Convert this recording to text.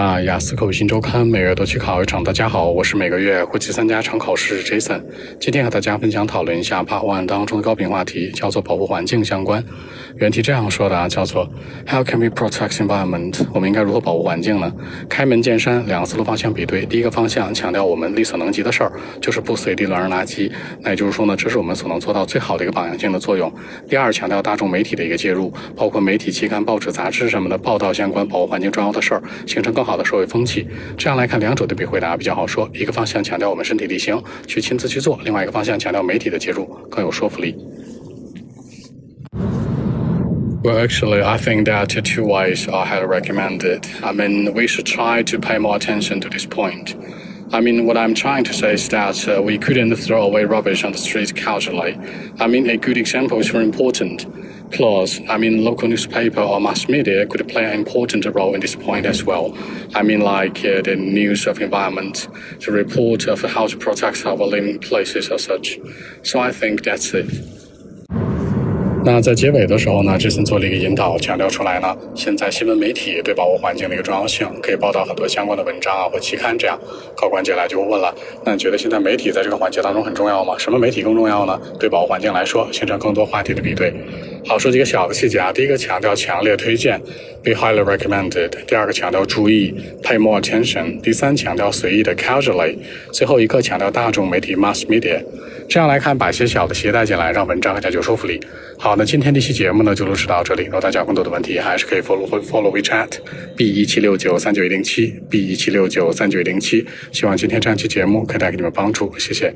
那雅思口语新周刊每月都去考一场。大家好，我是每个月会去参加场考试 Jason。今天和大家分享讨论一下 Part One 当中的高频话题，叫做保护环境相关。原题这样说的啊，叫做 How can we protect environment？我们应该如何保护环境呢？开门见山，两个思路方向比对。第一个方向强调我们力所能及的事儿，就是不随地乱扔垃圾。那也就是说呢，这是我们所能做到最好的一个榜样性的作用。第二，强调大众媒体的一个介入，包括媒体、期刊、报纸、杂志什么的报道相关保护环境重要的事儿，形成更好的社会风气。这样来看，两者对比回答比较好说。一个方向强调我们身体力行去亲自去做，另外一个方向强调媒体的介入更有说服力。Well, actually, I think that two ways are highly recommended. I mean, we should try to pay more attention to this point. I mean, what I'm trying to say is that uh, we couldn't throw away rubbish on the street casually. I mean, a good example is very important. Plus, I mean, local newspaper or mass media could play an important role in this point as well. I mean, like uh, the news of environment, the report of how to protect our living places or such. So I think that's it. 那在结尾的时候呢，这次做了一个引导，强调出来呢，现在新闻媒体对保护环境的一个重要性，可以报道很多相关的文章啊或期刊。这样，考官接下来就问了，那你觉得现在媒体在这个环节当中很重要吗？什么媒体更重要呢？对保护环境来说，形成更多话题的比对。好，说几个小的细节啊。第一个强调强烈推荐，be highly recommended。第二个强调注意，pay more attention。第三强调随意的，casually。最后一个强调大众媒体，mass media。这样来看，把一些小的携带进来，让文章更加有说服力。好，那今天这期节目呢就录制到这里。如果大家有更多的问题，还是可以 follow follow WeChat B 一七六九三九一零七 B 一七六九三九一零七。希望今天这样一期节目可以带给你们帮助，谢谢。